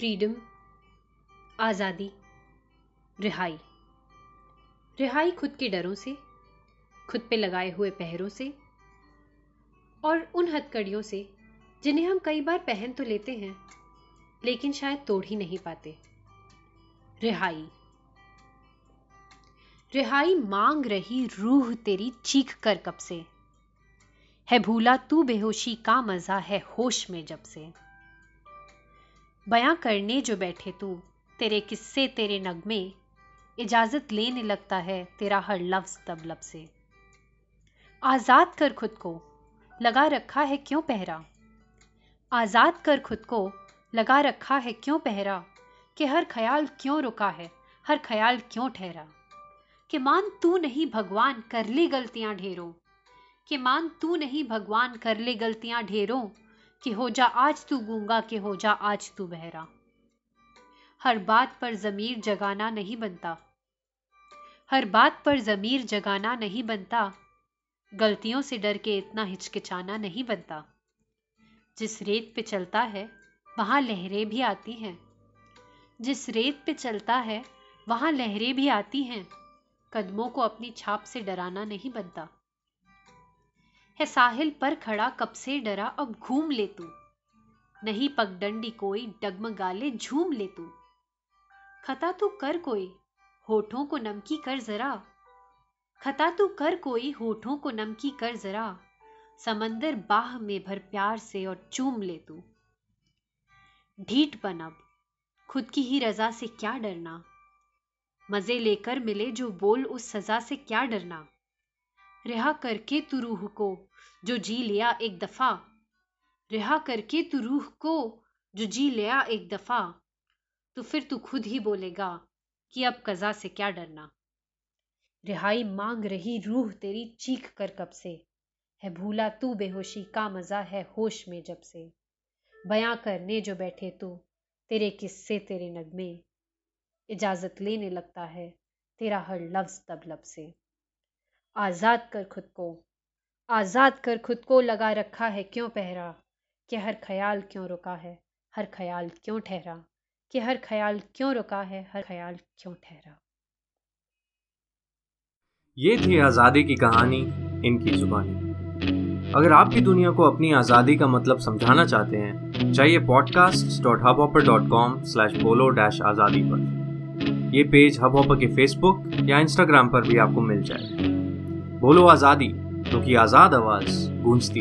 Freedom, आज़ादी, रिहाई। रिहाई खुद के डरों से, खुद पे लगाए हुए पहरों से और उन हथकड़ियों से जिन्हें हम कई बार पहन तो लेते हैं, लेकिन शायद तोड़ ही नहीं पाते। रिहाई। रिहाई मांग रही रूह तेरी चीख कर कब से? है भूला तू बेहोशी का मज़ा, है होश में जब से? बयां करने जो बैठे तू, तेरे किस्से तेरे नगमे, इजाज़त लेने लगता है तेरा हर लफ्ज तब लब से। आज़ाद कर खुद को, लगा रखा है क्यों पहरा? आज़ाद कर खुद को, लगा रखा है क्यों पहरा? कि हर ख्याल क्यों रुका है, हर ख्याल क्यों ठहरा? कि मान तू नहीं भगवान कर ले गलतियाँ ढेरों, कि मान तू नहीं भगवान कर ले गलतियाँ ढेरों कि हो जा आज तू गूँगा, कि हो जा आज तू बहरा। हर बात पर जमीर जगाना नहीं बनता। हर बात पर जमीर जगाना नहीं बनता। गलतियों से डर के इतना हिचकिचाना नहीं बनता। जिस रेत पे चलता है, वहाँ लहरें भी आती हैं। जिस रेत पे चलता है, वहाँ लहरें भी आती हैं। कदमों को अपनी छाप से डराना नहीं बनता। है साहिल पर खड़ा कब से डरा, अब घूम ले तू। नहीं पगडंडी कोई डगमगा ले झूम ले तू। खता तू कर कोई, होठों को नमकी कर जरा। खता तू कर कोई, होठों को नमकी कर जरा। समंदर बाह में भर प्यार से और चूम ले तू। ढीठ बन अब, खुद की ही रजा से क्या डरना? मज़े लेकर मिले जो बोल, उस सजा से क्या डरना? रिहा करके तू रूह को, जो जी लिया एक दफ़ा। रिहा करके तू रूह को, जो जी लिया एक दफ़ा। तो फिर तू खुद ही बोलेगा कि अब कजा से क्या डरना। रिहाई मांग रही रूह तेरी चीख कर कब से? है भूला तू बेहोशी का मज़ा है होश में जब से। बयां करने जो बैठे तू, तेरे किस्से तेरे नगमे। इजाज़त लेने लगता है तेरा हर लफ्ज तब लब से। आज़ाद कर खुद को। आज़ाद कर खुद को लगा रखा है क्यों पहरा? कि हर ख्याल क्यों रुका है? हर ख्याल क्यों ठहरा? कि हर ख्याल क्यों रुका है? हर ख्याल क्यों ठहरा? ये थी आज़ादी की कहानी, इनकी जुबानी। अगर आप भी दुनिया को अपनी आज़ादी का मतलब समझाना चाहते हैं, चाहिए podcast dot hubhopper dot com slash Bolo dash Azadi पर। यह पेज हब ऑपर के फेसबुक या इंस्टाग्राम पर भी आपको मिल जाएगा। बोलो आज़ादी क्योंकि आज़ाद आवाज़ गूंजती